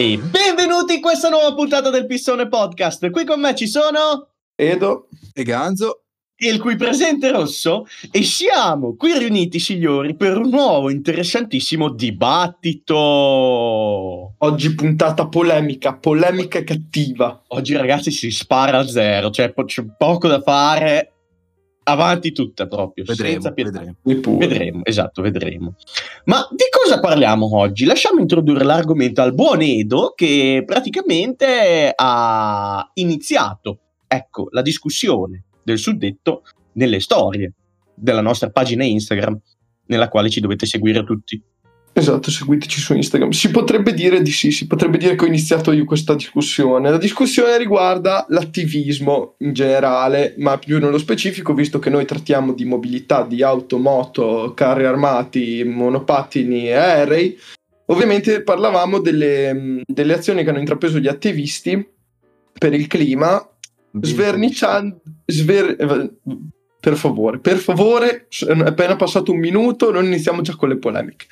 E benvenuti in questa nuova puntata del Pissone Podcast. Qui con me ci sono Edo e Ganzo e il cui presente rosso e siamo qui riuniti signori per un nuovo interessantissimo dibattito. Oggi puntata polemica, polemica cattiva. Oggi ragazzi si spara a zero, cioè c'è poco da fare avanti tutta proprio. Vedremo, vedremo. vedremo. esatto, vedremo. Ma di cosa parliamo oggi? Lasciamo introdurre l'argomento al buon Edo che praticamente ha iniziato, ecco, la discussione del suddetto nelle storie della nostra pagina Instagram, nella quale ci dovete seguire tutti. Esatto, seguiteci su Instagram. Si potrebbe dire di sì, si potrebbe dire che ho iniziato io questa discussione. La discussione riguarda l'attivismo in generale, ma più nello specifico, visto che noi trattiamo di mobilità, di auto, moto, carri armati, monopattini e aerei. Ovviamente parlavamo delle, delle azioni che hanno intrapreso gli attivisti per il clima, sverniciando... Sver, per favore, per favore, è appena passato un minuto, non iniziamo già con le polemiche.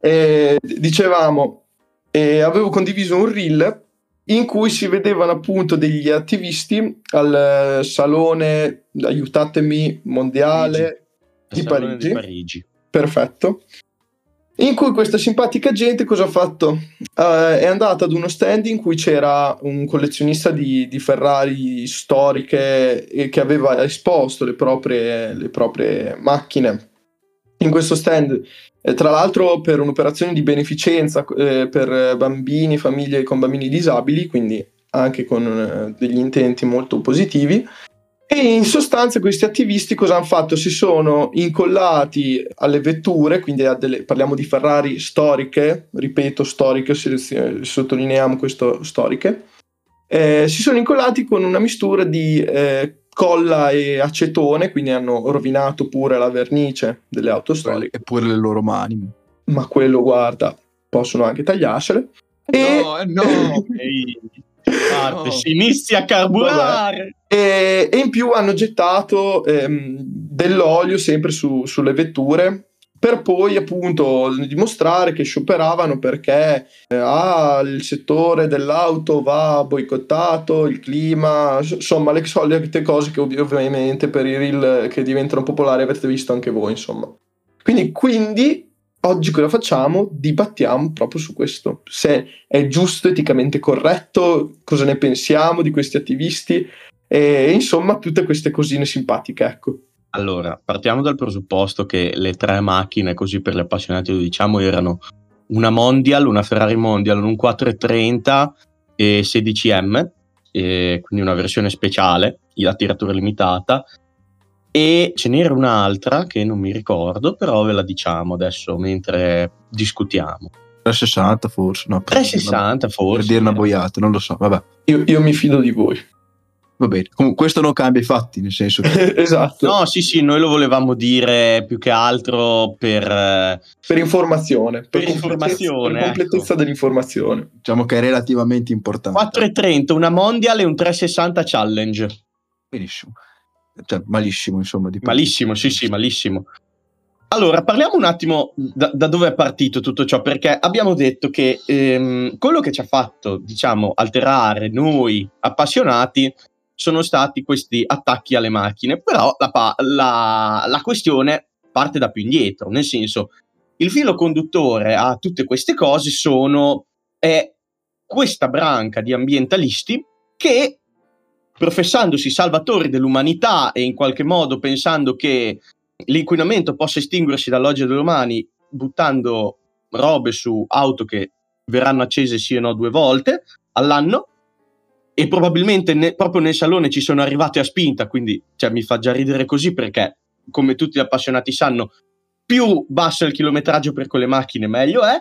Eh, dicevamo, eh, avevo condiviso un reel in cui si vedevano appunto degli attivisti al salone, aiutatemi, mondiale di Parigi. di Parigi. Perfetto. In cui questa simpatica gente cosa ha fatto? Uh, è andata ad uno stand in cui c'era un collezionista di, di Ferrari storiche che aveva esposto le proprie, le proprie macchine in questo stand eh, tra l'altro per un'operazione di beneficenza eh, per bambini, famiglie con bambini disabili, quindi anche con eh, degli intenti molto positivi. E in sostanza questi attivisti cosa hanno fatto? Si sono incollati alle vetture, quindi delle, parliamo di Ferrari storiche, ripeto storiche, sottolineiamo questo storiche, eh, si sono incollati con una mistura di eh, colla e acetone, quindi hanno rovinato pure la vernice delle auto storiche. E pure le loro mani. Ma quello, guarda, possono anche tagliarsele. E... No, no! Ehi, parte, no. Si inizia a carburare! E, e, in più hanno gettato ehm, dell'olio sempre su, sulle vetture per poi appunto dimostrare che scioperavano perché eh, ah, il settore dell'auto va boicottato, il clima, insomma le solite cose che ovviamente per i reel che diventano popolari avete visto anche voi, insomma. Quindi, quindi oggi cosa facciamo? Dibattiamo proprio su questo, se è giusto, eticamente corretto, cosa ne pensiamo di questi attivisti e insomma tutte queste cosine simpatiche, ecco. Allora, partiamo dal presupposto che le tre macchine, così per gli appassionati lo diciamo, erano una Mondial, una Ferrari Mondial, un 430 e 16M, e quindi una versione speciale, la tiratura limitata, e ce n'era un'altra che non mi ricordo, però ve la diciamo adesso mentre discutiamo. 360 forse, no? 360 forse. Per dire una boiata, non lo so, vabbè. Io, io mi fido di voi. Va bene, comunque questo non cambia i fatti, nel senso che... esatto. No, sì, sì, noi lo volevamo dire più che altro per... Eh, per informazione. Per, per informazione. Per completezza ecco. dell'informazione. Diciamo che è relativamente importante. 4,30, una Mondial e un 360 Challenge. Benissimo. Cioè, malissimo, insomma. Di malissimo, sì, sì, malissimo. Allora, parliamo un attimo da, da, dove è partito tutto ciò, perché abbiamo detto che ehm, quello che ci ha fatto, diciamo, alterare noi appassionati sono stati questi attacchi alle macchine, però la, la, la questione parte da più indietro, nel senso il filo conduttore a tutte queste cose sono è questa branca di ambientalisti che professandosi salvatori dell'umanità e in qualche modo pensando che l'inquinamento possa estinguersi dall'oggi ai domani buttando robe su auto che verranno accese sì e no due volte all'anno e probabilmente ne, proprio nel salone ci sono arrivati a spinta, quindi cioè, mi fa già ridere così perché, come tutti gli appassionati sanno, più basso è il chilometraggio per quelle macchine, meglio è.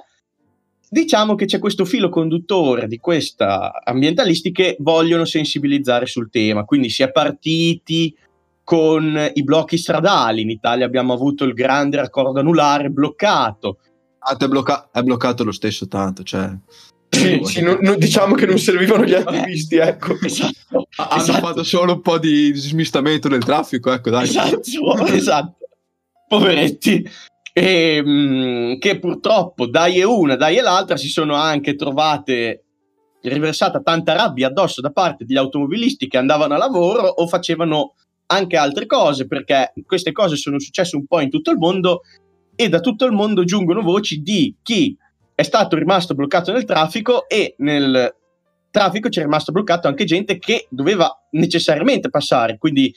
Diciamo che c'è questo filo conduttore di questa ambientalisti che vogliono sensibilizzare sul tema, quindi si è partiti con i blocchi stradali. In Italia abbiamo avuto il grande raccordo anulare bloccato. Ah, è, blocca- è bloccato lo stesso tanto, cioè sì, sì, non, non, diciamo che non servivano gli attivisti, ecco. Esatto. Hanno esatto. fatto solo un po' di smistamento del traffico, ecco, dai. Esatto, esatto. Poveretti. E, ehm, mh, che purtroppo dai e una, dai e l'altra si sono anche trovate riversata tanta rabbia addosso da parte degli automobilisti che andavano a lavoro o facevano anche altre cose, perché queste cose sono successe un po' in tutto il mondo e da tutto il mondo giungono voci di chi è stato rimasto bloccato nel traffico e nel traffico c'è rimasto bloccato anche gente che doveva necessariamente passare, quindi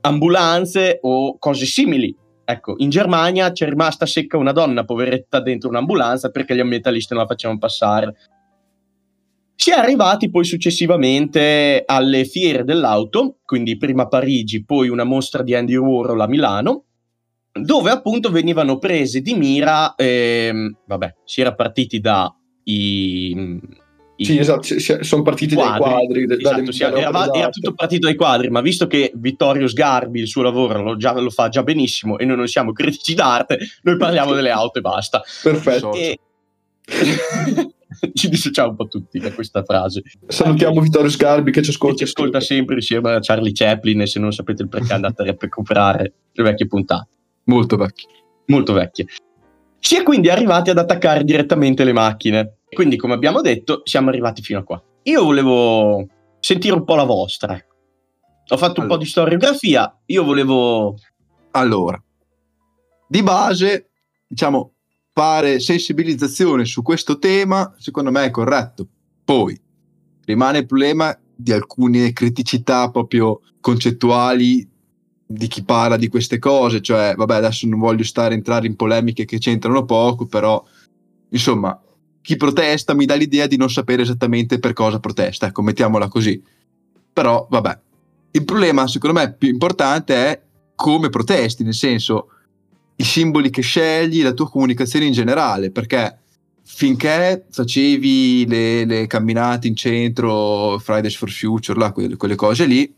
ambulanze o cose simili. Ecco, in Germania c'è rimasta secca una donna poveretta dentro un'ambulanza perché gli ambientalisti non la facevano passare. Si è arrivati poi successivamente alle fiere dell'auto, quindi prima Parigi, poi una mostra di Andy Warhol a Milano, dove appunto venivano prese di mira, ehm, vabbè, si era partiti da i, sì, esatto, sono partiti quadri, dai quadri. Esatto, sì, era, era, tutto partito dai quadri, ma visto che Vittorio Sgarbi il suo lavoro lo, già, lo, fa già benissimo e noi non siamo critici d'arte, noi parliamo delle auto e basta. Perfetto. E... ci dissociamo un po' tutti da questa frase. Salutiamo Vittorio Sgarbi che ci ascolta. Che ci ascolta sempre insieme a Charlie Chaplin e se non sapete il perché andate a recuperare le vecchie puntate. Molto vecchie. Molto vecchie. Si è quindi arrivati ad attaccare direttamente le macchine. Quindi, come abbiamo detto, siamo arrivati fino a qua. Io volevo sentire un po' la vostra. Ho fatto un allora. po' di storiografia, io volevo... Allora, di base, diciamo, fare sensibilizzazione su questo tema, secondo me è corretto. Poi, rimane il problema di alcune criticità proprio concettuali di chi parla di queste cose, cioè, vabbè, adesso non voglio stare a entrare in polemiche che c'entrano poco, però, insomma, chi protesta mi dà l'idea di non sapere esattamente per cosa protesta, ecco, mettiamola così. Però, vabbè, il problema, secondo me, più importante è come protesti, nel senso, i simboli che scegli, la tua comunicazione in generale, perché finché facevi le, le camminate in centro, Fridays for Future, là, quelle, quelle cose lì,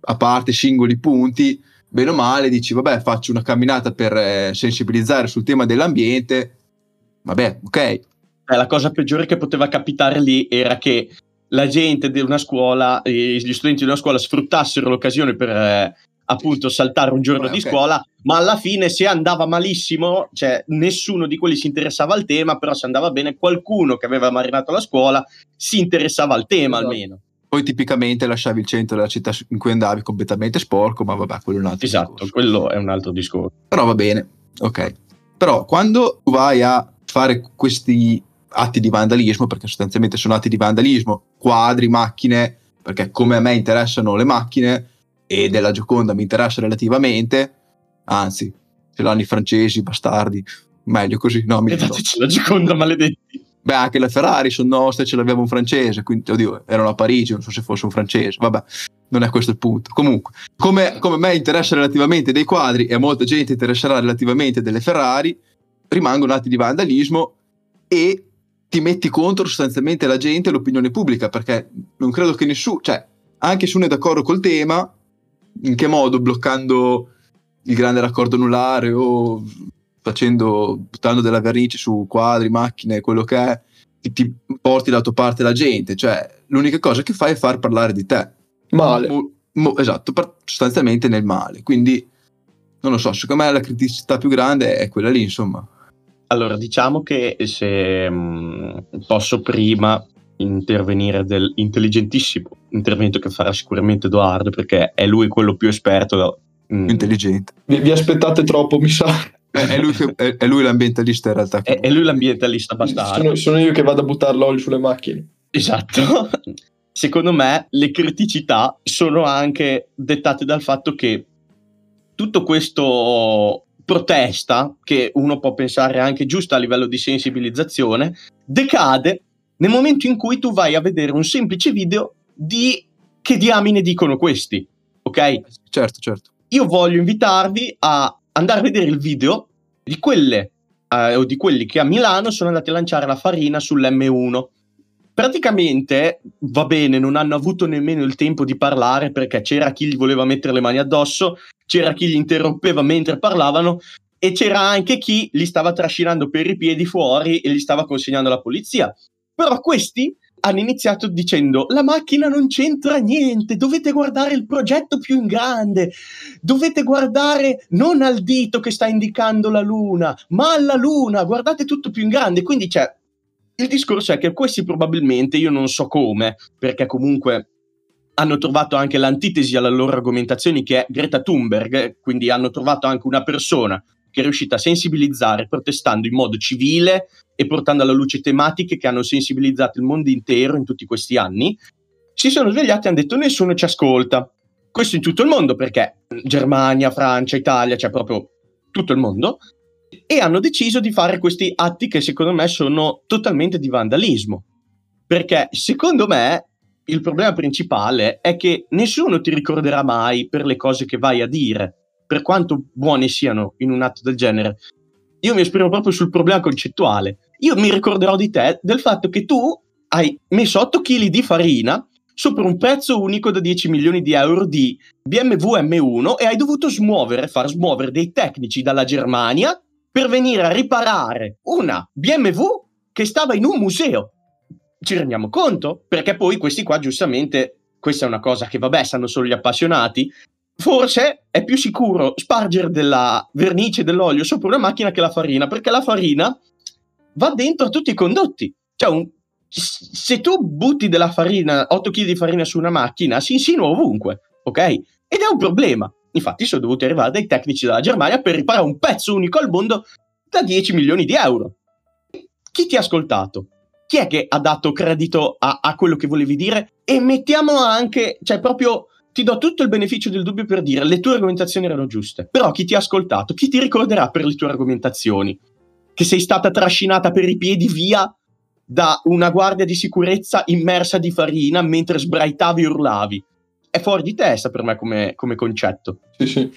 a parte singoli punti, bene o male dici vabbè faccio una camminata per eh, sensibilizzare sul tema dell'ambiente, vabbè ok. Eh, la cosa peggiore che poteva capitare lì era che la gente di una scuola, gli studenti di una scuola sfruttassero l'occasione per eh, appunto saltare un giorno Beh, di okay. scuola, ma alla fine se andava malissimo, cioè nessuno di quelli si interessava al tema, però se andava bene qualcuno che aveva marinato la scuola si interessava al tema esatto. almeno. Poi tipicamente lasciavi il centro della città in cui andavi completamente sporco, ma vabbè, quello è un altro esatto, discorso. quello è un altro discorso. Però va bene, ok. Però quando tu vai a fare questi atti di vandalismo, perché sostanzialmente sono atti di vandalismo, quadri, macchine, perché come a me interessano le macchine e della Gioconda mi interessa relativamente, anzi, ce l'hanno i francesi, bastardi, meglio così, no, mi Dateci la Gioconda, maledetti. Beh, anche le Ferrari sono nostre, ce l'aveva un francese, quindi, oddio, erano a Parigi, non so se fosse un francese, vabbè, non è questo il punto. Comunque, come, come me interessa relativamente dei quadri e a molta gente interesserà relativamente delle Ferrari, rimangono atti di vandalismo e ti metti contro sostanzialmente la gente e l'opinione pubblica, perché non credo che nessuno, cioè, anche se uno è d'accordo col tema, in che modo? Bloccando il grande raccordo anulare o facendo, buttando della vernice su quadri, macchine, quello che è, ti, ti porti la tua parte la gente. Cioè, l'unica cosa che fai è far parlare di te. Male. Mo, mo, esatto, sostanzialmente nel male. Quindi, non lo so, secondo me la criticità più grande è quella lì, insomma. Allora, diciamo che se mh, mm, posso prima intervenire dell'intelligentissimo intervento che farà sicuramente Edoardo, perché è lui quello più esperto. Da, mh, intelligente. Vi, vi aspettate troppo, mi sa. È, è, lui che, è, lui l'ambientalista in realtà. È, è lui l'ambientalista bastardo. Sono, sono, io che vado a buttare l'olio sulle macchine. Esatto. Secondo me le criticità sono anche dettate dal fatto che tutto questo protesta, che uno può pensare anche giusto a livello di sensibilizzazione, decade nel momento in cui tu vai a vedere un semplice video di che diamine dicono questi. Ok? Certo, certo. Io voglio invitarvi a andare a vedere il video di quelle eh, o di quelli che a Milano sono andati a lanciare la farina sull'M1. Praticamente va bene, non hanno avuto nemmeno il tempo di parlare perché c'era chi gli voleva mettere le mani addosso, c'era chi li interrompeva mentre parlavano e c'era anche chi li stava trascinando per i piedi fuori e li stava consegnando alla polizia. Però questi hanno iniziato dicendo la macchina non c'entra niente, dovete guardare il progetto più in grande, dovete guardare non al dito che sta indicando la luna, ma alla luna, guardate tutto più in grande. Quindi c'è il discorso è che questi probabilmente, io non so come, perché comunque hanno trovato anche l'antitesi alla loro argomentazioni che è Greta Thunberg, quindi hanno trovato anche una persona che è riuscita a sensibilizzare protestando in modo civile e portando alla luce tematiche che hanno sensibilizzato il mondo intero in tutti questi anni, si sono svegliati e hanno detto nessuno ci ascolta. Questo in tutto il mondo perché Germania, Francia, Italia, cioè proprio tutto il mondo, e hanno deciso di fare questi atti che secondo me sono totalmente di vandalismo. Perché secondo me il problema principale è che nessuno ti ricorderà mai per le cose che vai a dire, per quanto buone siano in un atto del genere. Io mi esprimo proprio sul problema concettuale. Io mi ricorderò di te del fatto che tu hai messo 8 kg di farina sopra un prezzo unico da 10 milioni di euro di BMW M1 e hai dovuto smuovere, far smuovere dei tecnici dalla Germania per venire a riparare una BMW che stava in un museo. Ci rendiamo conto? Perché poi questi qua, giustamente, questa è una cosa che, vabbè, sanno solo gli appassionati. Forse è più sicuro spargere della vernice dell'olio sopra una macchina che la farina, perché la farina va dentro a tutti i condotti. Cioè, un, se tu butti della farina, 8 kg di farina su una macchina, si insinua ovunque, ok? Ed è un problema. Infatti sono dovuti arrivare dai tecnici della Germania per riparare un pezzo unico al mondo da 10 milioni di euro. Chi ti ha ascoltato? Chi è che ha dato credito a, a quello che volevi dire? E mettiamo anche, cioè proprio ti do tutto il beneficio del dubbio per dire le tue argomentazioni erano giuste. Però chi ti ha ascoltato? Chi ti ricorderà per le tue argomentazioni? Che sei stata trascinata per i piedi via da una guardia di sicurezza immersa di farina mentre sbraitavi e urlavi. È fuori di testa per me come, come concetto. Sì, sì.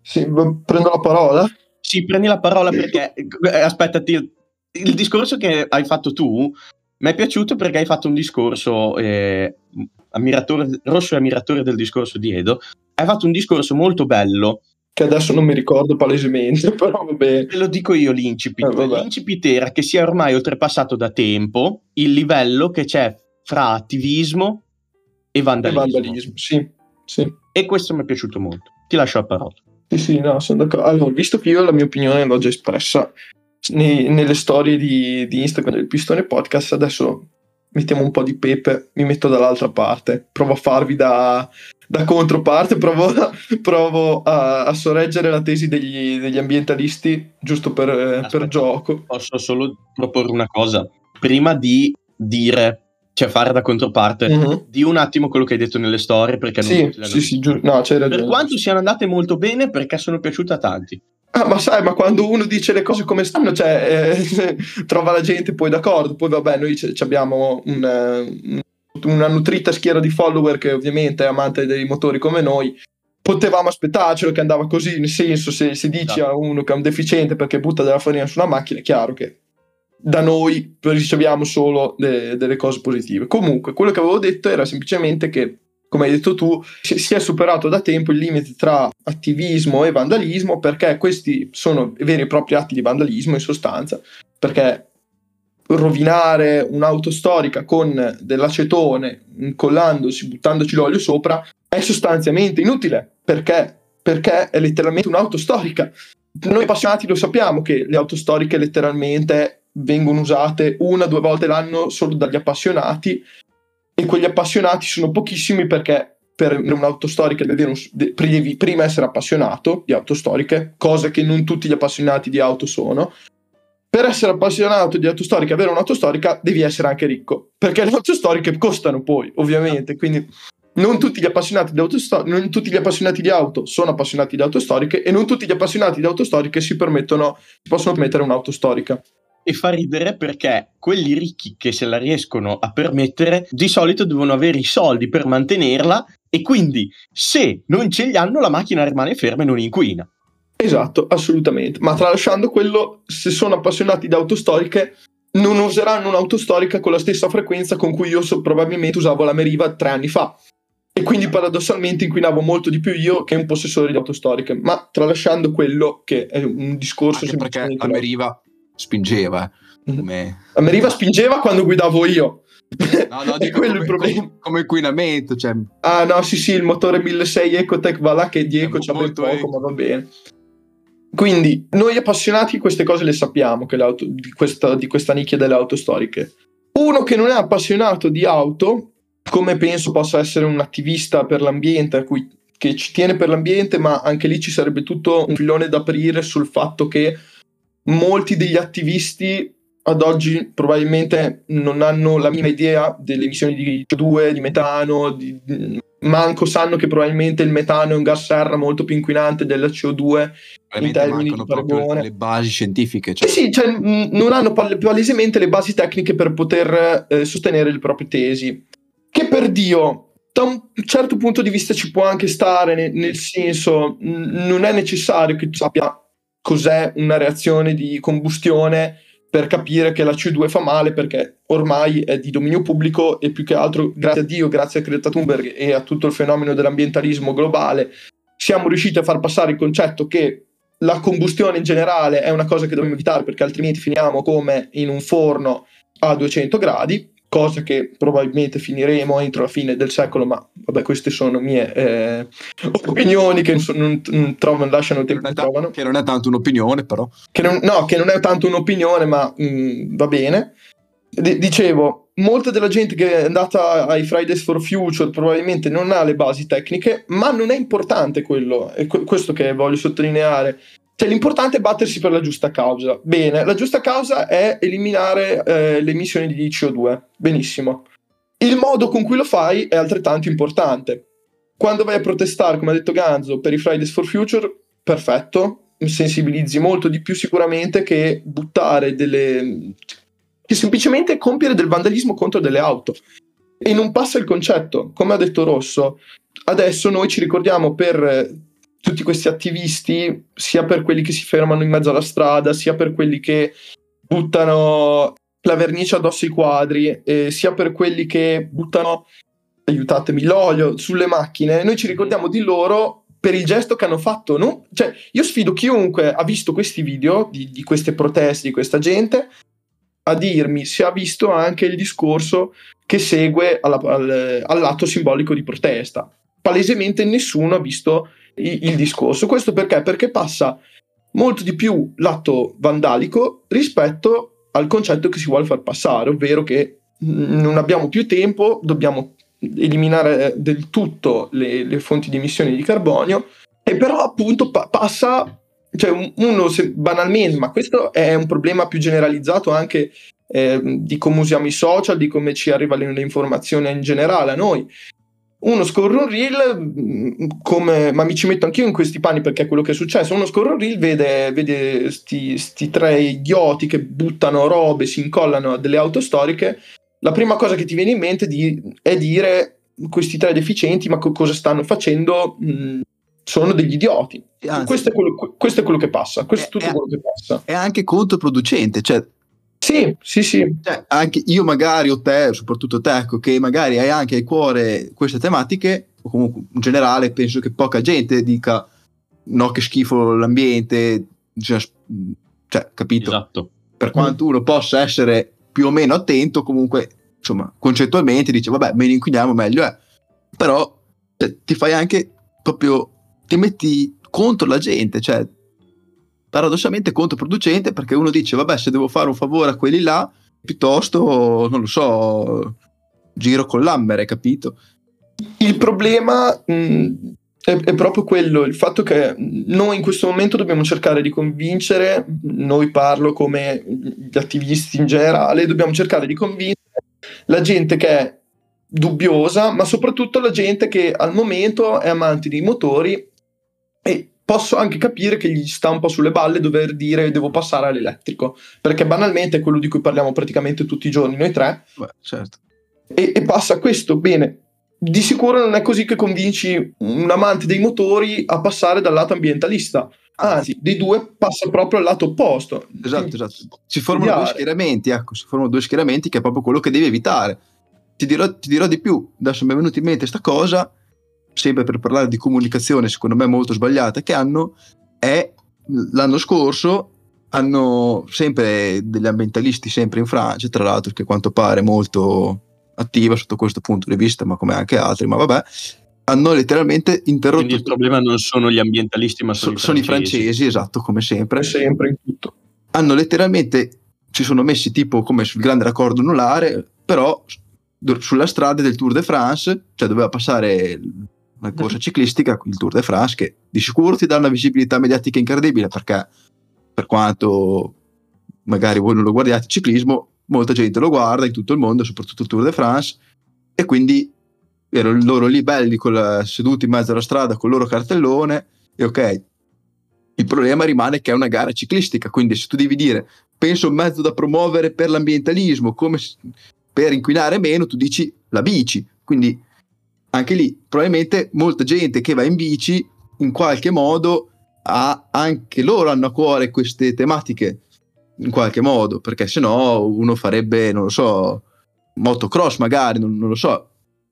sì. Prendo la parola? Sì, prendi la parola perché, eh, aspettati, il discorso che hai fatto tu mi è piaciuto perché hai fatto un discorso, eh, ammiratore, rosso e ammiratore del discorso di Edo, hai fatto un discorso molto bello che adesso non mi ricordo palesemente, però vabbè. Te lo dico io l'incipit. Eh, l'incipit era che si è ormai oltrepassato da tempo il livello che c'è fra attivismo e vandalismo. E vandalismo, sì, sì. E questo mi è piaciuto molto. Ti lascio la parola. Sì, sì, no, sono d'accordo. Allora, visto che io la mia opinione l'ho già espressa nei, nelle storie di, di Instagram del Pistone Podcast, adesso mettiamo un po' di pepe, mi metto dall'altra parte, provo a farvi da, da controparte, provo, provo a, a, sorreggere la tesi degli, degli ambientalisti, giusto per, Aspetta, per, gioco. Posso solo proporre una cosa? Prima di dire, cioè fare da controparte, uh-huh. di un attimo quello che hai detto nelle storie, perché non sì, sì, sì, giu- no. Per quanto siano andate molto bene, perché sono piaciute a tanti. Ah, ma sai, ma quando uno dice le cose come stanno, cioè, eh, trova la gente poi d'accordo. Poi vabbè, noi c- abbiamo un, un, una nutrita schiera di follower che ovviamente è amante dei motori come noi. Potevamo aspettarcelo che andava così, nel senso, se, se dici no. a uno che è un deficiente perché butta della farina su una macchina, è chiaro che da noi riceviamo solo de- delle cose positive. Comunque, quello che avevo detto era semplicemente che come hai detto tu, si è superato da tempo il limite tra attivismo e vandalismo perché questi sono veri e propri atti di vandalismo in sostanza, perché rovinare un'auto storica con dell'acetone, incollandosi, buttandoci l'olio sopra, è sostanzialmente inutile perché, perché è letteralmente un'auto storica. Noi appassionati lo sappiamo che le auto storiche letteralmente vengono usate una o due volte l'anno solo dagli appassionati e quegli appassionati sono pochissimi perché per un'auto storica devi prima essere appassionato di auto storiche, cosa che non tutti gli appassionati di auto sono. Per essere appassionato di auto storiche avere un'auto storica devi essere anche ricco, perché le auto storiche costano poi, ovviamente, quindi non tutti gli appassionati di auto, non tutti gli appassionati di auto sono appassionati di auto storiche e non tutti gli appassionati di auto storiche si permettono si possono permettere un'auto storica e fa ridere perché quelli ricchi che se la riescono a permettere di solito devono avere i soldi per mantenerla e quindi se non ce li hanno la macchina rimane ferma e non inquina. Esatto, assolutamente. Ma tralasciando quello, se sono appassionati di auto storiche, non useranno un'auto storica con la stessa frequenza con cui io so, probabilmente usavo la Meriva tre anni fa. E quindi paradossalmente inquinavo molto di più io che un possessore di auto storiche. Ma tralasciando quello che è un discorso... Anche perché la Meriva spingeva. Mhm. Come... A Meriva spingeva quando guidavo io. No, no, dico quello come, il problema. Come, come inquinamento. Cioè... Ah, no, sì, sì, il motore 1600 Ecotec va là che di Eco c'ha ben poco, eco. ma va bene. Quindi noi appassionati queste cose le sappiamo che di, questa, di questa nicchia delle auto storiche. Uno che non è appassionato di auto, come penso possa essere un attivista per l'ambiente, cui, che ci tiene per l'ambiente, ma anche lì ci sarebbe tutto un filone da aprire sul fatto che molti degli attivisti ad oggi probabilmente non hanno la minima idea delle emissioni di CO2, di metano, di, manco sanno che probabilmente il metano è un gas serra molto più inquinante della CO2 in termini di paragone. Le basi scientifiche. Cioè. Eh sì, cioè, mh, non hanno palesemente le basi tecniche per poter eh, sostenere le proprie tesi. Che per Dio, da un certo punto di vista ci può anche stare, nel, nel senso, mh, non è necessario che tu sappia cos'è una reazione di combustione per capire che la CO2 fa male perché ormai è di dominio pubblico e più che altro grazie a Dio, grazie a Greta Thunberg e a tutto il fenomeno dell'ambientalismo globale siamo riusciti a far passare il concetto che la combustione in generale è una cosa che dobbiamo evitare perché altrimenti finiamo come in un forno a 200 gradi cosa che probabilmente finiremo entro la fine del secolo, ma vabbè, queste sono mie eh, opinioni che non, non, trovano, lasciano tempo che trovano. Che non è tanto un'opinione, però. Che non, no, che non è tanto un'opinione, ma mh, mm, va bene. D- dicevo, molta della gente che è andata ai Fridays for Future probabilmente non ha le basi tecniche, ma non è importante quello, è questo che voglio sottolineare. Cioè, l'importante è battersi per la giusta causa. Bene, la giusta causa è eliminare eh, le emissioni di CO2. Benissimo. Il modo con cui lo fai è altrettanto importante. Quando vai a protestare, come ha detto Ganzo, per i Fridays for Future, perfetto, sensibilizzi molto di più sicuramente che buttare delle... che semplicemente compiere del vandalismo contro delle auto. E non passa il concetto, come ha detto Rosso, adesso noi ci ricordiamo per tutti questi attivisti, sia per quelli che si fermano in mezzo alla strada, sia per quelli che buttano la vernice addosso ai quadri, eh, sia per quelli che buttano, aiutatemi, l'olio sulle macchine, noi ci ricordiamo di loro per il gesto che hanno fatto. No? Cioè, io sfido chiunque ha visto questi video di, di queste proteste, di questa gente, a dirmi se ha visto anche il discorso che segue alla, al, all'atto simbolico di protesta. Palesemente nessuno ha visto il, discorso. Questo perché? Perché passa molto di più l'atto vandalico rispetto al concetto che si vuole far passare, ovvero che non abbiamo più tempo, dobbiamo eliminare del tutto le, le fonti di emissione di carbonio e però appunto pa- passa, cioè uno se, banalmente, ma questo è un problema più generalizzato anche eh, di come usiamo i social, di come ci arrivano le informazioni in generale a noi uno scorre un reel, mm, come, ma mi ci metto anch'io in questi panni perché è quello che è successo. Uno scorre un reel, vede, vede sti, sti tre idioti che buttano robe, si incollano a delle auto storiche. La prima cosa che ti viene in mente di, è dire questi tre deficienti, ma co- cosa stanno facendo? Mh, mm, sono degli idioti. Anzi, questo, è quello, questo, è quello, che passa. Questo è, è tutto quello che passa. È anche controproducente, cioè sì, sì, sì. Cioè, anche io magari, o te, soprattutto te, ecco, che magari hai anche a cuore queste tematiche, o comunque in generale penso che poca gente dica no che schifo l'ambiente, cioè, cioè capito? Esatto. Per quanto uno possa essere più o meno attento, comunque, insomma, concettualmente dice, vabbè, meno inquiniamo meglio è. Però cioè, ti fai anche proprio, ti metti contro la gente, cioè paradossalmente controproducente perché uno dice vabbè se devo fare un favore a quelli là piuttosto non lo so giro con l'hammer capito? Il problema mh, è, è, proprio quello il fatto che noi in questo momento dobbiamo cercare di convincere noi parlo come gli attivisti in generale dobbiamo cercare di convincere la gente che è dubbiosa ma soprattutto la gente che al momento è amante dei motori e posso anche capire che gli sta un po' sulle balle dover dire devo passare all'elettrico, perché banalmente è quello di cui parliamo praticamente tutti i giorni, noi tre. Beh, certo. E, e passa questo, bene. Di sicuro non è così che convinci un amante dei motori a passare dal lato ambientalista. Anzi, dei due passa proprio al lato opposto. Esatto, esatto. Si formano due schieramenti, ecco, si formano due schieramenti che è proprio quello che devi evitare. Ti dirò, ti dirò di più, adesso mi è venuta in mente questa cosa, sempre per parlare di comunicazione, secondo me molto sbagliata, che hanno è l'anno scorso hanno sempre degli ambientalisti sempre in Francia, tra l'altro che a quanto pare molto attiva sotto questo punto di vista, ma come anche altri, ma vabbè, hanno letteralmente interrotto. Quindi il problema non sono gli ambientalisti, ma sono, So- sono i francesi, esatto, come sempre. sempre in tutto. Hanno letteralmente si sono messi tipo come sul grande raccordo anulare, però sulla strada del Tour de France, cioè doveva passare una corsa ciclistica, il Tour de France, che di sicuro ti dà una visibilità mediatica incredibile perché per quanto magari voi non lo guardiate il ciclismo, molta gente lo guarda in tutto il mondo, soprattutto il Tour de France, e quindi erano loro lì belli la- seduti in mezzo alla strada con il loro cartellone e ok. Il problema rimane che è una gara ciclistica, quindi se tu devi dire penso un mezzo da promuovere per l'ambientalismo, come per inquinare meno, tu dici la bici. Quindi anche lì probabilmente molta gente che va in bici in qualche modo ha anche loro hanno a cuore queste tematiche in qualche modo, perché se no uno farebbe, non lo so, motocross magari, non, non lo so.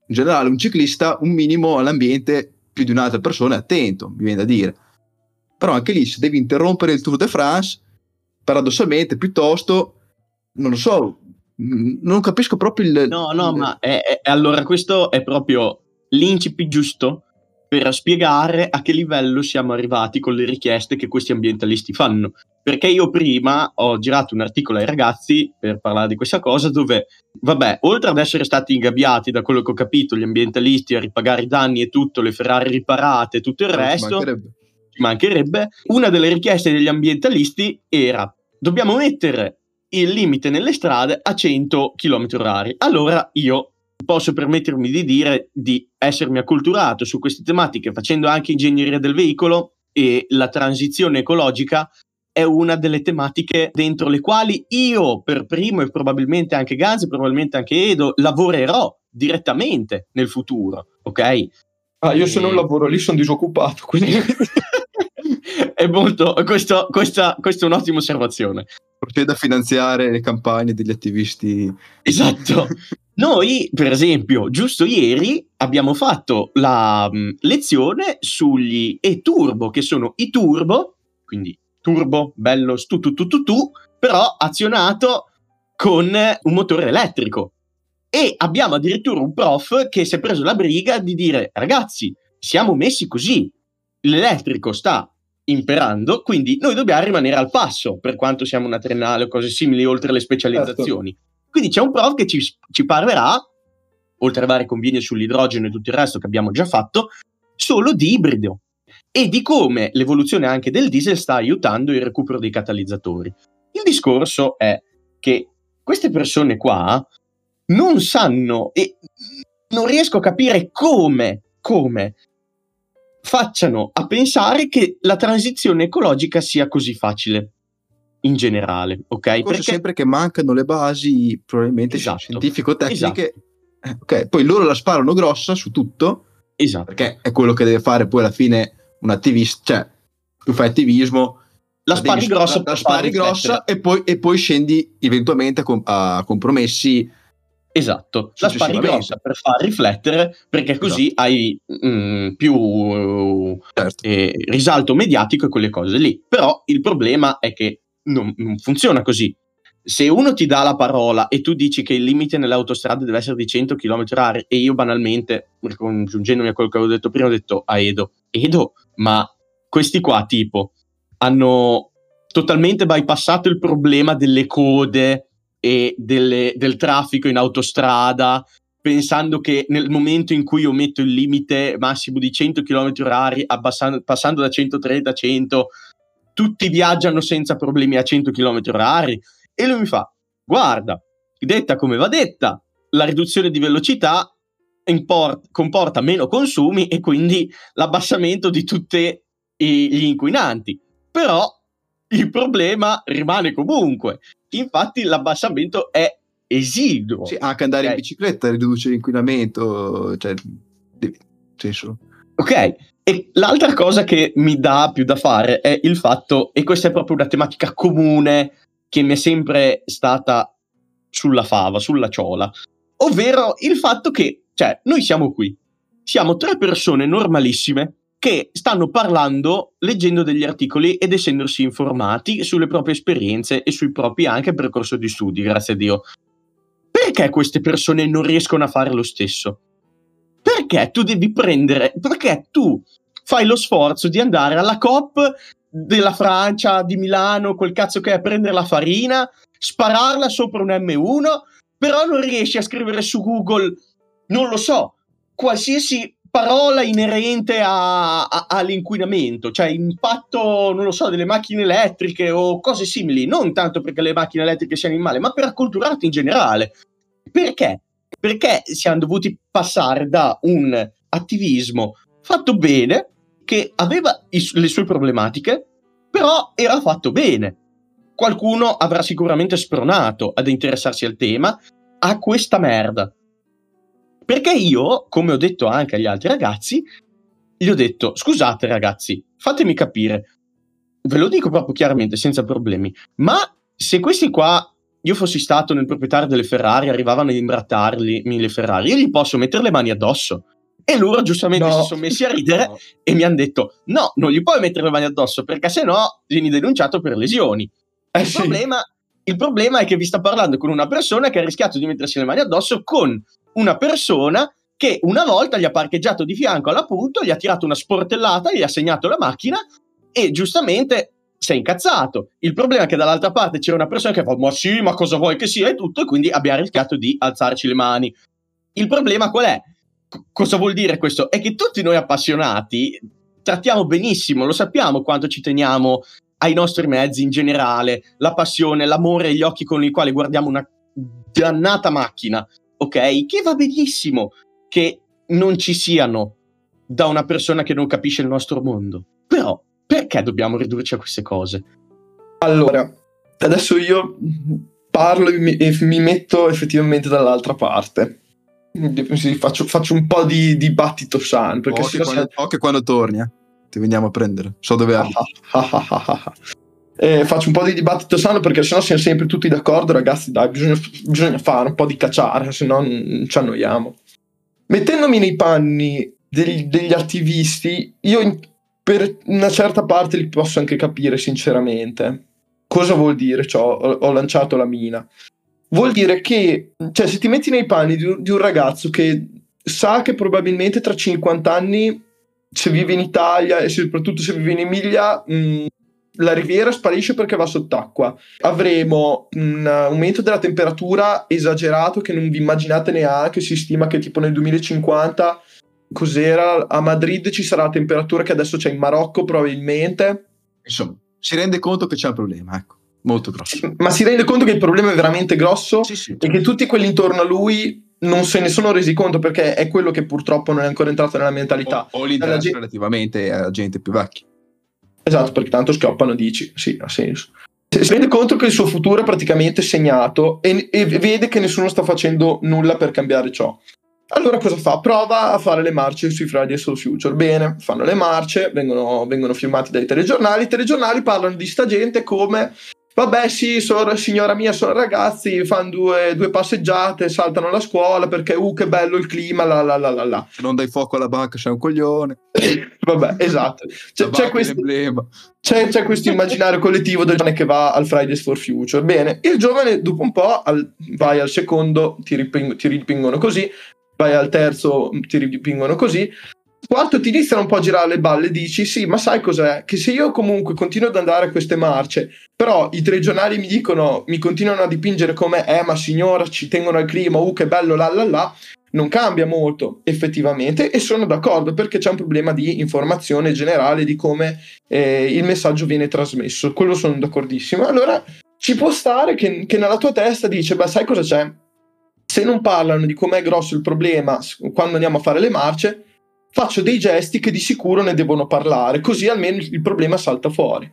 In generale un ciclista un minimo all'ambiente più di un'altra persona è attento, mi viene da dire. Però anche lì se devi interrompere il Tour de France, paradossalmente piuttosto, non lo so, non capisco proprio il... No, no, ma è- è- allora questo è proprio l'incipit giusto per spiegare a che livello siamo arrivati con le richieste che questi ambientalisti fanno. Perché io prima ho girato un articolo ai ragazzi per parlare di questa cosa dove, vabbè, oltre ad essere stati ingabbiati da quello che ho capito, gli ambientalisti a ripagare i danni e tutto, le Ferrari riparate e tutto il resto, mancherebbe. ci mancherebbe, una delle richieste degli ambientalisti era dobbiamo mettere il limite nelle strade a 100 km orari. Allora io posso permettermi di dire di essermi acculturato su queste tematiche facendo anche ingegneria del veicolo e la transizione ecologica è una delle tematiche dentro le quali io per primo e probabilmente anche Gans e probabilmente anche Edo lavorerò direttamente nel futuro, ok? Ah, io se non E- lavoro lì sono disoccupato, quindi è molto questo, questa, questa è un'ottima osservazione Proceda a finanziare le campagne degli attivisti. esatto noi per esempio giusto ieri abbiamo fatto la mh, lezione sugli e-turbo che sono i turbo quindi turbo bello stu tu tu tu tu però azionato con un motore elettrico. E abbiamo addirittura un prof che si è preso la briga di dire ragazzi siamo messi così. L'elettrico sta imperando, quindi noi dobbiamo rimanere al passo per quanto siamo una triennale o cose simili oltre le specializzazioni. Quindi c'è un prof che ci, ci parlerà, oltre a vari convegni sull'idrogeno e tutto il resto che abbiamo già fatto, solo di ibrido e di come l'evoluzione anche del diesel sta aiutando il recupero dei catalizzatori. Il discorso è che queste persone qua non sanno e non riesco a capire come, come facciano a pensare che la transizione ecologica sia così facile in generale, ok? Forse sempre che mancano le basi, probabilmente Esatto. scientifico-tecniche. Eh, ok, poi loro la sparano grossa su tutto, Esatto. perché è quello che deve fare poi alla fine un attivista, cioè tu fai attivismo, La spari sp- grossa la, la spari grossa e poi, e poi scendi eventualmente a, com- a compromessi. Esatto, la spari grossa per far riflettere perché così hai mm, più Certo. eh, risalto mediatico e quelle cose lì. Però il problema è che non, non funziona così. Se uno ti dà la parola e tu dici che il limite nelle autostrade deve essere di 100 km h e io banalmente, congiungendomi a quello che avevo detto prima, ho detto a Edo, Edo, ma questi qua tipo hanno totalmente bypassato il problema delle code e delle- del traffico in autostrada, pensando che nel momento in cui io metto il limite massimo di 100 km orari, abbassando- passando da 130 a 100, tutti viaggiano senza problemi a 100 km orari. E lui mi fa, guarda, detta come va detta, la riduzione di velocità import- comporta meno consumi e quindi l'abbassamento di tutti gli inquinanti. Però il problema rimane comunque. Infatti l'abbassamento è esiguo. Sì, anche andare Ok. in bicicletta riduce l'inquinamento, cioè, senso, Ok, e l'altra cosa che mi dà più da fare è il fatto, e questa è proprio una tematica comune che mi è sempre stata sulla fava, sulla ciola, ovvero il fatto che, cioè, noi siamo qui, siamo tre persone normalissime che stanno parlando, leggendo degli articoli ed essendosi informati sulle proprie esperienze e sui propri anche percorso di studi, grazie a Dio. Perché queste persone non riescono a fare lo stesso? perché tu devi prendere, perché tu fai lo sforzo di andare alla COP della Francia, di Milano, quel cazzo che è, prendere la farina, spararla sopra un M1, però non riesci a scrivere su Google, non lo so, qualsiasi parola inerente a, a, all'inquinamento, cioè impatto, non lo so, delle macchine elettriche o cose simili, non tanto perché le macchine elettriche siano in male, ma per acculturarti in generale. Perché? Perché siamo dovuti passare da un attivismo fatto bene, che aveva is- le sue problematiche, però era fatto bene. Qualcuno avrà sicuramente spronato ad interessarsi al tema a questa merda. Perché io, come ho detto anche agli altri ragazzi, gli ho detto: scusate ragazzi, fatemi capire, ve lo dico proprio chiaramente, senza problemi, ma se questi qua io fossi stato nel proprietario delle Ferrari, arrivavano ad imbrattarli le Ferrari, io gli posso mettere le mani addosso. E loro giustamente no. si sono messi a ridere no. e mi hanno detto: No, non gli puoi mettere le mani addosso perché se no vieni denunciato per lesioni. Eh il, sì. problema, il problema è che vi sta parlando con una persona che ha rischiato di mettersi le mani addosso con una persona che una volta gli ha parcheggiato di fianco alla punto, gli ha tirato una sportellata, gli ha segnato la macchina e giustamente si è incazzato. Il problema è che dall'altra parte c'era una persona che fa ma sì, ma cosa vuoi che sia e tutto e quindi abbiamo rischiato di alzarci le mani. Il problema qual è? Cosa vuol dire questo? È che tutti noi appassionati trattiamo benissimo, lo sappiamo quanto ci teniamo ai nostri mezzi in generale, la passione, l'amore e gli occhi con i quali guardiamo una dannata macchina ok? Che va benissimo che non ci siano da una persona che non capisce il nostro mondo. Però perché dobbiamo ridurci a queste cose? Allora, adesso io parlo e mi, e mi metto effettivamente dall'altra parte. Sì, faccio, faccio, un po' di dibattito sano. Perché oh, che quando, oh, che quando torni, eh. ti veniamo a prendere. So dove abiti. eh, faccio un po' di dibattito sano perché sennò siamo sempre tutti d'accordo, ragazzi. Dai, bisogna, bisogna fare un po' di cacciare, se no ci annoiamo. Mettendomi nei panni degli, degli attivisti, io in, per una certa parte li posso anche capire, sinceramente. Cosa vuol dire ciò? Ho, ho lanciato la mina. Vuol dire che, cioè, se ti metti nei panni di un, di un ragazzo che sa che probabilmente tra 50 anni se vive in Italia e soprattutto se vive in Emilia mh, la riviera sparisce perché va sott'acqua. Avremo un aumento della temperatura esagerato che non vi immaginate neanche. Si stima che tipo nel 2050 cos'era a Madrid ci sarà la temperatura che adesso c'è in Marocco probabilmente. Insomma, si rende conto che c'è un problema, ecco. Molto grosso. Ma si rende conto che il problema è veramente grosso sì, sì. e che tutti quelli intorno a lui non se ne sono resi conto perché è quello che purtroppo non è ancora entrato nella mentalità. O, o l'interesse gente... relativamente a gente più vecchia. Esatto, perché tanto schioppano dici, sì, ha senso. Si rende conto che il suo futuro è praticamente segnato e, e vede che nessuno sta facendo nulla per cambiare ciò. Allora cosa fa? Prova a fare le marce sui Fridays for Future. Bene, fanno le marce, vengono, vengono filmati dai telegiornali. I telegiornali parlano di sta gente come Vabbè, sì, sono, signora mia, sono ragazzi, fanno due, due, passeggiate, saltano la scuola perché, uh, che bello il clima, la la la la la. Se non dai fuoco alla banca, sei un coglione. Vabbè, esatto. C'è, c'è, questo, c'è, c'è, questo, immaginario collettivo del giovane che va al Fridays for Future. Bene, il giovane, dopo un po', al, vai al secondo, ti, riping, ti ripingono così, vai al terzo, ti ripingono così quarto ti iniziano un po' a girare le balle, dici sì, ma sai cos'è? Che se io comunque continuo ad andare a queste marce, però i tre giornali mi dicono, mi continuano a dipingere come, eh ma signora, ci tengono al clima, uh che bello, la la la, non cambia molto effettivamente e sono d'accordo perché c'è un problema di informazione generale di come eh, il messaggio viene trasmesso, quello sono d'accordissimo. Allora ci può stare che, che nella tua testa dice, beh sai cosa c'è? Se non parlano di com'è grosso il problema quando andiamo a fare le marce, faccio dei gesti che di sicuro ne devono parlare, così almeno il problema salta fuori.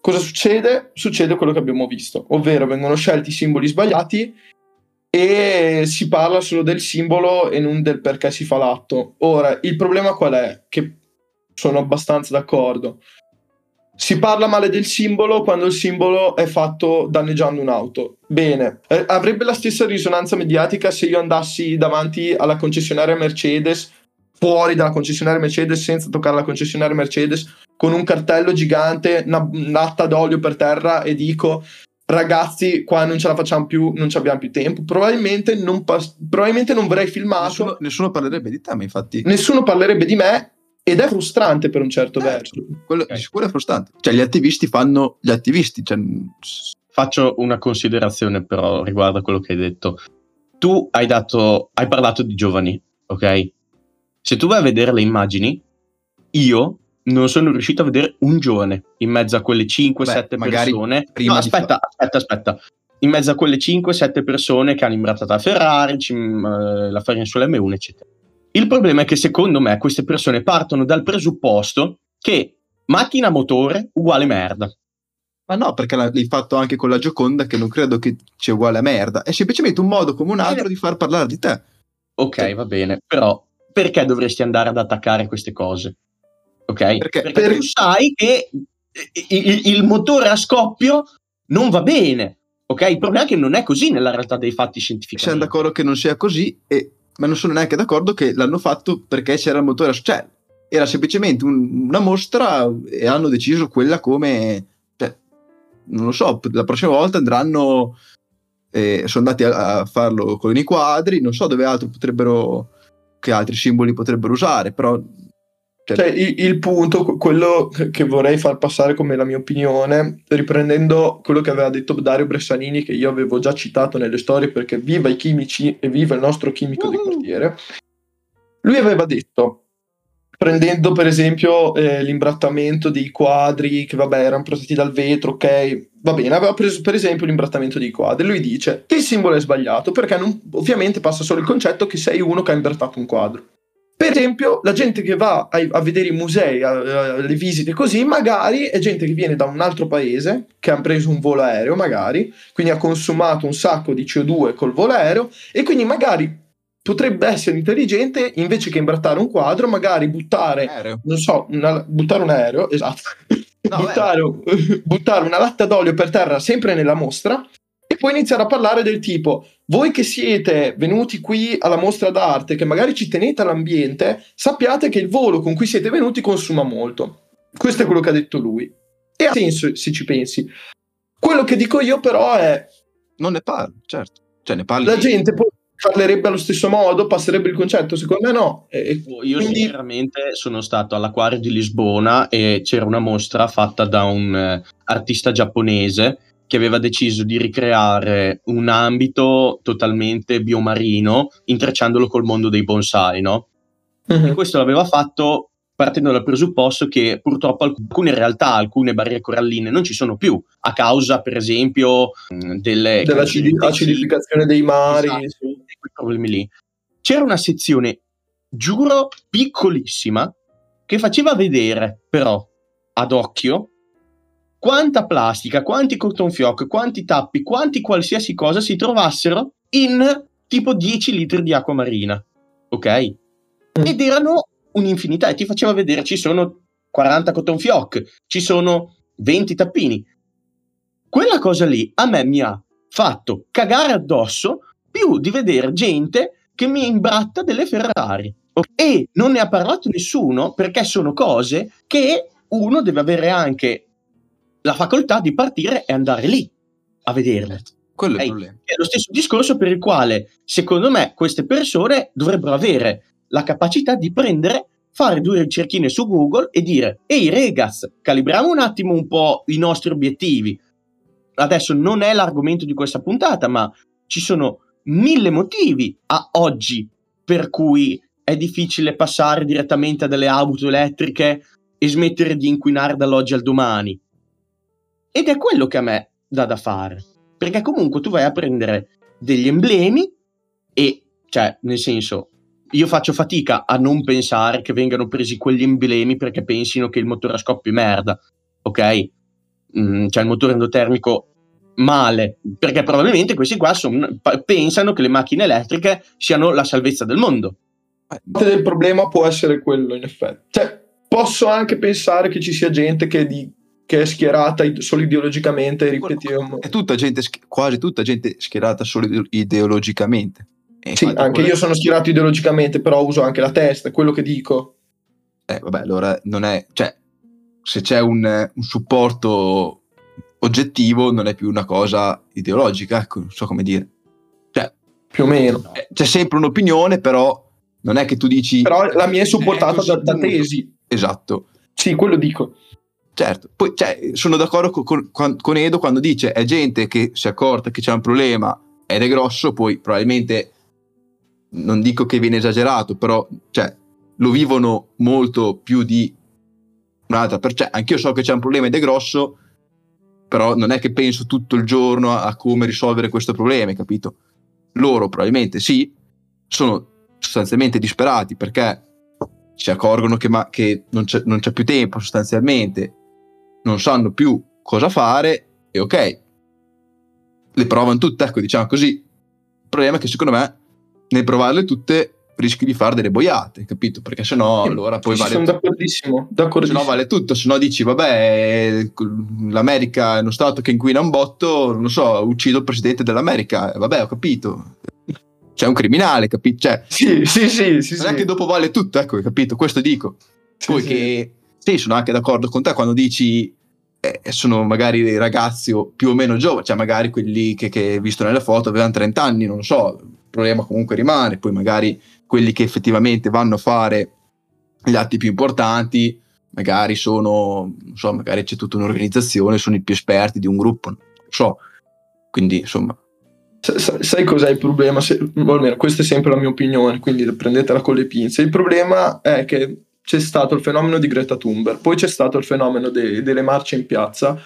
Cosa succede? Succede quello che abbiamo visto, ovvero vengono scelti i simboli sbagliati e si parla solo del simbolo e non del perché si fa l'atto. Ora, il problema qual è? Che sono abbastanza d'accordo. Si parla male del simbolo quando il simbolo è fatto danneggiando un'auto. Bene, eh, avrebbe la stessa risonanza mediatica se io andassi davanti alla concessionaria Mercedes fuori dalla concessionaria Mercedes senza toccare la concessionaria Mercedes con un cartello gigante, una latta d'olio per terra e dico ragazzi, qua non ce la facciamo più, non ci abbiamo più tempo. Probabilmente non, pas- probabilmente non verrei filmato. Nessuno, nessuno parlerebbe di te, ma infatti Nessuno parlerebbe di me ed è frustrante per un certo Eh, verso. quello Ok. di sicuro è frustrante. Cioè, gli attivisti fanno gli attivisti. Cioè, Faccio una considerazione però riguardo a quello che hai detto. Tu hai, dato, hai parlato di giovani, ok? Se tu vai a vedere le immagini, io non sono riuscito a vedere un giovane in mezzo a quelle 5-7 Beh, magari persone. no, aspetta, aspetta, aspetta. In mezzo a quelle 5-7 persone che hanno imbrattato la Ferrari, ci- eh, la Farina sull'M1, eccetera. Il problema è che secondo me queste persone partono dal presupposto che macchina motore uguale merda. Ma no, perché l'ha- l'hai fatto anche con la Gioconda, che non credo che sia uguale a merda. È semplicemente un modo come un altro di far parlare di te. Ok, va bene, però perché dovresti andare ad attaccare queste cose? Ok? Perché- tu per- sai che il, il- il motore a scoppio non va bene. Ok? Il problema è che non è così nella realtà dei fatti scientifici. Siamo d'accordo che non sia così, e- ma non sono neanche d'accordo che l'hanno fatto perché c'era il motore. a- Cioè, era semplicemente un- una mostra e hanno deciso quella come. Cioè, non lo so, la prossima volta andranno. eh, sono andati a, a farlo con i quadri, non so dove altro potrebbero. Che altri simboli potrebbero usare, però. cioè, Cioè, il, il punto, que- quello che vorrei far passare come la mia opinione, riprendendo quello che aveva detto Dario Bressanini, che io avevo già citato nelle storie perché viva i chimici e viva il nostro chimico di Woohoo! quartiere, lui aveva detto, prendendo per esempio eh, l'imbrattamento dei quadri, che vabbè erano protetti dal vetro, ok, va bene, aveva preso per esempio l'imbrattamento dei quadri, lui dice che il simbolo è sbagliato perché non- ovviamente passa solo il concetto che sei uno che ha imbrattato un quadro. Per esempio, la gente che va a, a vedere i musei, alle visite così, magari è gente che viene da un altro paese, che ha preso un volo aereo, magari, quindi ha consumato un sacco di CO2 col volo aereo, e quindi magari potrebbe essere intelligente, invece che imbrattare un quadro, magari buttare, aereo. non so, una- buttare un aereo, esatto, No, buttare, buttare una latta d'olio per terra sempre nella mostra, e poi iniziare a parlare del tipo, voi che siete venuti qui alla mostra d'arte, che magari ci tenete all'ambiente, sappiate che il volo con cui siete venuti consuma molto. Questo è quello che ha detto lui. E ha senso se ci pensi. Quello che dico io però è, Non ne parli, certo. Cioè, ne parli. la gente poi parlerebbe allo stesso modo, passerebbe il concetto, secondo me no. E- Io quindi- sinceramente sono stato all'acquario di Lisbona e c'era una mostra fatta da un eh, artista giapponese che aveva deciso di ricreare un ambito totalmente biomarino intrecciandolo col mondo dei bonsai, no? E questo l'aveva fatto partendo dal presupposto che purtroppo alcune realtà, alcune barriere coralline non ci sono più, a causa per esempio mh, delle della crisi acidi- intensive, acidificazione dei mari. Esatto, sì. quei problemi lì. C'era una sezione, giuro, piccolissima, che faceva vedere però ad occhio quanta plastica, quanti cotton fioc, quanti tappi, quanti qualsiasi cosa si trovassero in tipo 10 litri di acqua marina. Ok? Ed erano un'infinità e ti faceva vedere ci sono 40 cotton fioc, ci sono 20 tappini. Quella cosa lì a me mi ha fatto cagare addosso più di vedere gente che mi imbratta delle Ferrari. E non ne ha parlato nessuno perché sono cose che uno deve avere anche la facoltà di partire e andare lì a vederle. Quello è il problema. È lo stesso discorso per il quale, secondo me, queste persone dovrebbero avere la capacità di prendere, fare due ricerchine su Google e dire: Ehi, regas, calibriamo un attimo un po' i nostri obiettivi. Adesso non è l'argomento di questa puntata, ma ci sono mille motivi a oggi per cui è difficile passare direttamente a delle auto elettriche e smettere di inquinare dall'oggi al domani. Ed è quello che a me dà da fare. Perché comunque tu vai a prendere degli emblemi e, cioè, nel senso, io faccio fatica a non pensare che vengano presi quegli emblemi perché pensino che il motore a scoppio è merda, ok? Mm, cioè il motore endotermico male, perché probabilmente questi qua son- pa- pensano che le macchine elettriche siano la salvezza del mondo. Parte del problema può essere quello, in effetti. Cioè, posso anche pensare che ci sia gente che, di- che è schierata solo ideologicamente, ripetiamo. È tutta gente, quasi tutta gente schierata solo ide- ideologicamente. Sì, anche quello- io sono schierato ideologicamente, però uso anche la testa, è quello che dico. Eh, vabbè, allora non è... Cioè, se c'è un, un supporto oggettivo non è più una cosa ideologica, ecco, non so come dire. Cioè, più o meno. eh, C'è sempre un'opinione, però non è che tu dici... Però la mia è supportata Eh, da, da tesi. Esatto. Sì, quello dico. Certo, poi cioè, sono d'accordo con, con- con Edo quando dice è gente che si è accorta che c'è un problema ed è grosso, poi probabilmente non dico che viene esagerato, però cioè, lo vivono molto più di un'altra. Per, cioè, anch'io so che c'è un problema ed è grosso, però non è che penso tutto il giorno a, a come risolvere questo problema, capito? Loro probabilmente sì, sono sostanzialmente disperati perché si accorgono che, ma- che non, c'è, non c'è più tempo sostanzialmente, non sanno più cosa fare e ok, le provano tutte, ecco diciamo così. Il problema è che secondo me nel provarle tutte rischi di fare delle boiate, capito? Perché sennò allora poi vale sono d'accordissimo. Se d'accordissimo. no vale tutto, se no dici vabbè, l'America è uno stato che inquina un botto, non so, uccido il presidente dell'America, vabbè ho capito. C'è un criminale, capito? Cioè, Sì, sì, sì. sì, non è sì. che dopo vale tutto, ecco, hai capito? Questo dico. Sì, Poi sì. che sì, sono anche d'accordo con te quando dici eh, sono magari dei ragazzi o più o meno giovani, cioè magari quelli che, che visto nelle foto avevano 30 anni, non lo so, problema comunque rimane, poi magari quelli che effettivamente vanno a fare gli atti più importanti, magari sono, non so, magari c'è tutta un'organizzazione, sono i più esperti di un gruppo, non so. Quindi, insomma, Sa- sa- Sai cos'è il problema? Se- almeno questa è sempre la mia opinione, quindi prendetela con le pinze. Il problema è che c'è stato il fenomeno di Greta Thunberg, poi c'è stato il fenomeno de- delle marce in piazza.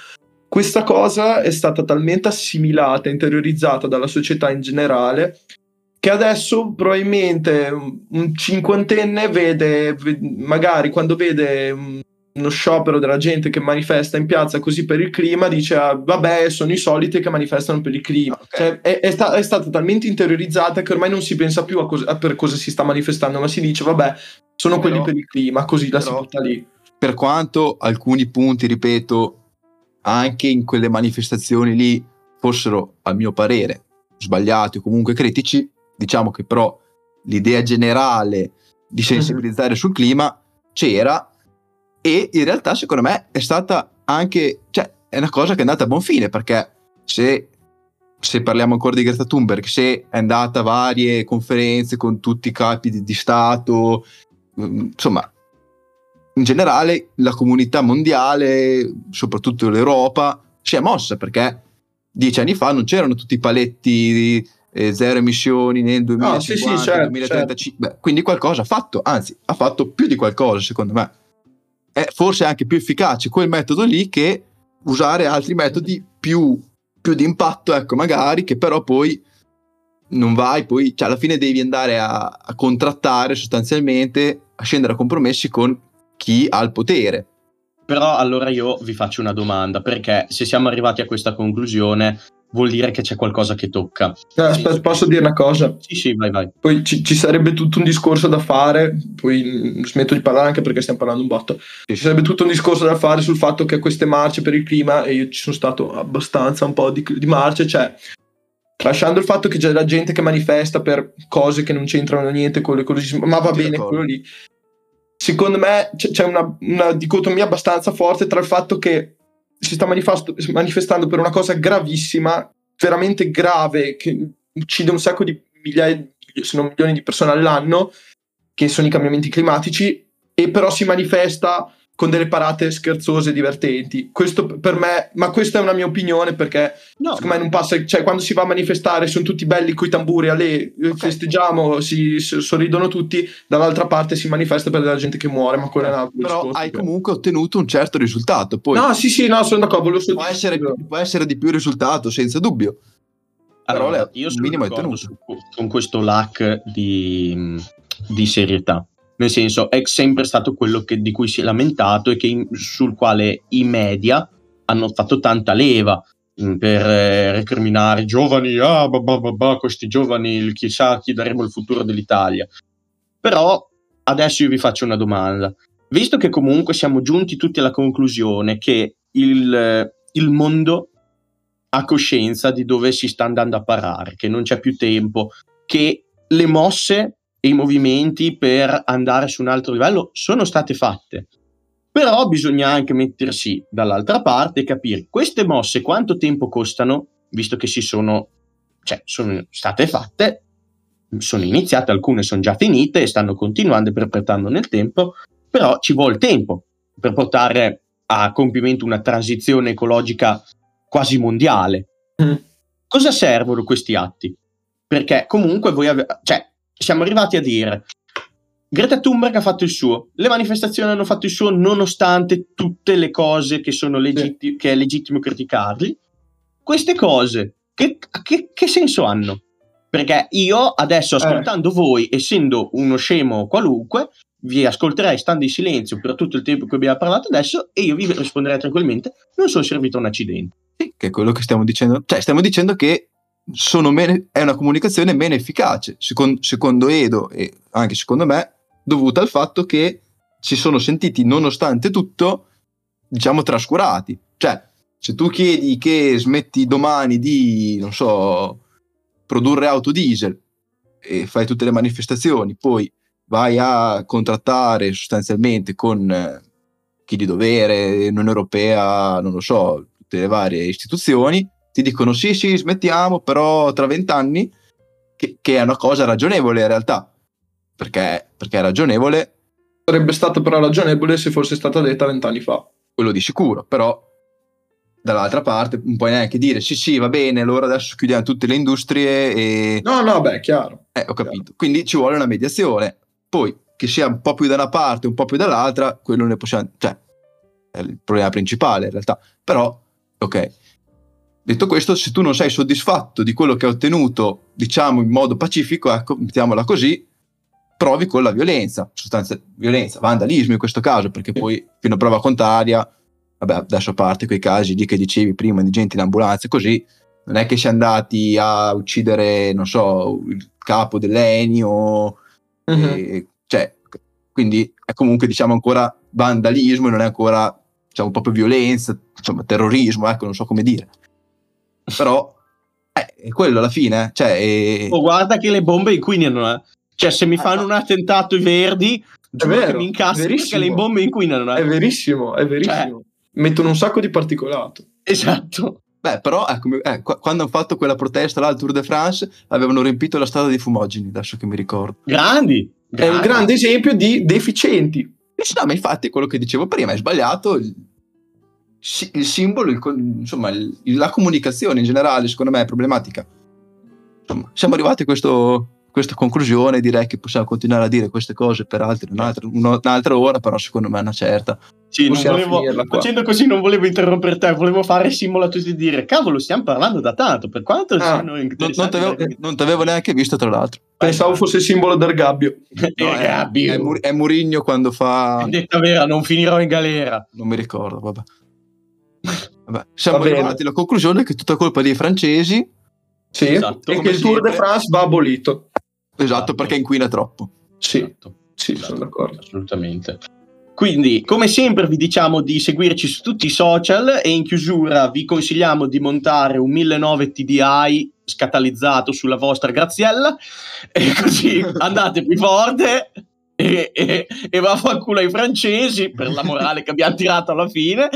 Questa cosa è stata talmente assimilata, interiorizzata dalla società in generale, che adesso probabilmente un cinquantenne vede, ve- magari quando vede un- uno sciopero della gente che manifesta in piazza così per il clima, dice ah, vabbè sono i soliti che manifestano per il clima. Ok. Cioè, è, è sta- è stata talmente interiorizzata che ormai non si pensa più a, cosa- a per cosa si sta manifestando, ma si dice vabbè sono quelli Però- per il clima, così la si però- butta lì. per quanto alcuni punti, ripeto, anche in quelle manifestazioni lì fossero, a mio parere, sbagliati o comunque critici, diciamo che però l'idea generale di sensibilizzare sul clima c'era e in realtà secondo me è stata anche, cioè è una cosa che è andata a buon fine perché se, se parliamo ancora di Greta Thunberg, se è andata a varie conferenze con tutti i capi di, di Stato, mm, insomma in generale la comunità mondiale, soprattutto l'Europa, si è mossa perché dieci anni fa non c'erano tutti i paletti eh, zero emissioni nel 2050, sì, sì, certo, 2035. Beh, quindi qualcosa ha fatto, anzi ha fatto più di qualcosa secondo me. È forse anche più efficace quel metodo lì che usare altri metodi più, più di impatto, ecco, magari, che però poi non vai, poi cioè, alla fine devi andare a, a contrattare sostanzialmente, a scendere a compromessi con chi ha il potere. Però allora io vi faccio una domanda, perché se siamo arrivati a questa conclusione vuol dire che c'è qualcosa che tocca. Eh, aspetta, posso dire una cosa? Sì, sì, vai, vai. Poi ci, ci sarebbe tutto un discorso da fare, poi smetto di parlare anche perché stiamo parlando un botto. Ci sarebbe tutto un discorso da fare sul fatto che queste marce per il clima, e io ci sono stato abbastanza un po' di, di marce, cioè lasciando il fatto che c'è la gente che manifesta per cose che non c'entrano niente con l'ecologismo, ma va Tutti bene d'accordo. quello lì. Secondo me c'è, c'è una, una dicotomia abbastanza forte tra il fatto che si sta manifestando per una cosa gravissima, veramente grave, che uccide un sacco di migliaia, se non milioni di persone all'anno, che sono i cambiamenti climatici, e però si manifesta con delle parate scherzose e divertenti. Questo per me, ma questa è una mia opinione perché No, secondo me non passa, cioè quando si va a manifestare sono tutti belli coi tamburi, alle, festeggiamo, si, si- sorridono tutti, dall'altra parte si manifesta per della gente che muore, ma quello è un altro Però discorso. hai comunque ottenuto un certo risultato. Poi No, sì, sì, no, sono d'accordo, volevo solo può, essere, può essere di più risultato, senza dubbio. Allora, Però io sono minimo su- con questo lack di, di serietà. Nel senso, è sempre stato quello che- di cui si è lamentato e in- sul quale i media hanno fatto tanta leva mh, per eh, recriminare giovani, ah, bah, bah, bah, questi giovani, chissà chi daremo il futuro dell'Italia. Però adesso io vi faccio una domanda. Visto che comunque siamo giunti tutti alla conclusione che il, eh, il mondo ha coscienza di dove si sta andando a parare, che non c'è più tempo, che le mosse e i movimenti per andare su un altro livello sono state fatte. Però bisogna anche mettersi dall'altra parte e capire queste mosse quanto tempo costano, visto che si sono, cioè, sono state fatte, sono iniziate, alcune sono già finite e stanno continuando e perpetrando nel tempo, però ci vuole tempo per portare a compimento una transizione ecologica quasi mondiale. Mm. Cosa servono questi atti? Perché comunque voi avete, cioè, siamo arrivati a dire Greta Thunberg ha fatto il suo, le manifestazioni hanno fatto il suo nonostante tutte le cose che, sono legitti- sì. che è legittimo criticarli. Queste cose, che, che, che senso hanno? Perché io adesso, eh. ascoltando eh. voi, essendo uno scemo qualunque, vi ascolterei stando in silenzio per tutto il tempo che abbiamo parlato adesso e io vi risponderei tranquillamente, non sono servito a un accidente. Sì, che è quello che stiamo dicendo. Cioè, stiamo dicendo che meno, è una comunicazione meno efficace, secondo, secondo Edo e anche secondo me, dovuta al fatto che si sono sentiti, nonostante tutto, diciamo, trascurati. Cioè, se tu chiedi che smetti domani di, non so, produrre auto diesel e fai tutte le manifestazioni, poi vai a contrattare sostanzialmente con eh, chi di dovere, Unione Europea, non lo so, tutte le varie istituzioni, ti dicono sì, sì, smettiamo, però tra vent'anni, che, che è una cosa ragionevole in realtà perché, perché è ragionevole. Sarebbe stata però ragionevole se fosse stata detta vent'anni fa. Quello di sicuro, però dall'altra parte non puoi neanche dire sì sì va bene allora adesso chiudiamo tutte le industrie e... No, no, beh, chiaro. Eh, ho capito. Chiaro. Quindi ci vuole una mediazione. Poi che sia un po' più da una parte, un po' più dall'altra, quello ne possiamo... Cioè, è il problema principale in realtà. Però, ok. Detto questo, se tu non sei soddisfatto di quello che hai ottenuto, diciamo in modo pacifico, ecco, mettiamola così, provi con la violenza, sostanza, violenza, vandalismo in questo caso, perché poi fino a prova contraria, vabbè, adesso a parte quei casi lì che dicevi prima di gente in ambulanza e così, non è che si è andati a uccidere, non so, il capo dell'Enio, mm-hmm. e, cioè, quindi è comunque diciamo ancora vandalismo e non è ancora diciamo proprio violenza, insomma terrorismo, ecco, non so come dire. Però eh, è quello alla fine, cioè... È... Oh, guarda che le bombe inquinano, eh. Cioè, se mi fanno un attentato i verdi, è vero, mi incastro perché le bombe inquinano. Eh. È verissimo, è verissimo. Cioè. Mettono un sacco di particolato. Esatto. Beh, però ecco, eh, quando hanno fatto quella protesta là al Tour de France, avevano riempito la strada di fumogeni, adesso che mi ricordo. Grandi! Grandi. È un grande esempio di deficienti. No, ma infatti quello che dicevo prima è sbagliato. Il, simbolo, il, insomma, il, la comunicazione in generale, secondo me, è problematica. Insomma, siamo arrivati a questo, questa conclusione direi che possiamo continuare a dire queste cose per altre, un'altra, un'altra ora, però secondo me è una certa. Sì, volevo, facendo così non volevo interrompere te, volevo fare simbolo a tutti e dire cavolo, stiamo parlando da tanto, per quanto ah, non, non, t'avevo, non t'avevo neanche visto tra l'altro. Pensavo fosse il simbolo del gabbio. No, è, gabbio. È, Mur- è Murigno quando fa... Detta vera, non finirò in galera. Non mi ricordo, vabbè. Vabbè. Siamo Va arrivati alla conclusione che è tutta colpa dei francesi. Sì, esatto, e che il Tour de France va abolito. Esatto, esatto, perché inquina troppo. Sì, esatto. sì esatto. sono d'accordo. Assolutamente. Quindi, come sempre, vi diciamo di seguirci su tutti i social e in chiusura vi consigliamo di montare un 1009 TDI scatalizzato sulla vostra graziella e così andate più forte e, e, e vaffanculo ai francesi per la morale che abbiamo tirato alla fine.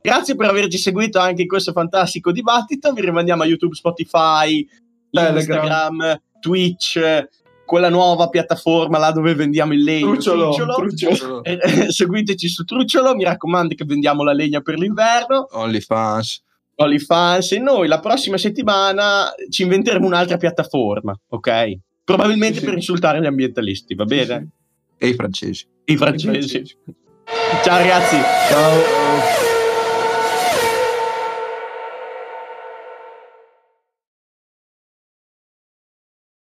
Grazie per averci seguito anche in questo fantastico dibattito. Vi rimandiamo a YouTube, Spotify, Telegram. Instagram, Twitch quella nuova piattaforma là dove vendiamo il legno. Trucciolo, trucciolo. trucciolo. Eh, eh, seguiteci su Trucciolo, mi raccomando che vendiamo la legna per l'inverno. OnlyFans. OnlyFans e noi la prossima settimana ci inventeremo un'altra piattaforma, ok? Probabilmente sì. per insultare gli ambientalisti, va bene? Sì, sì. E i francesi. I francesi. I francesi. Ciao ragazzi. Ciao.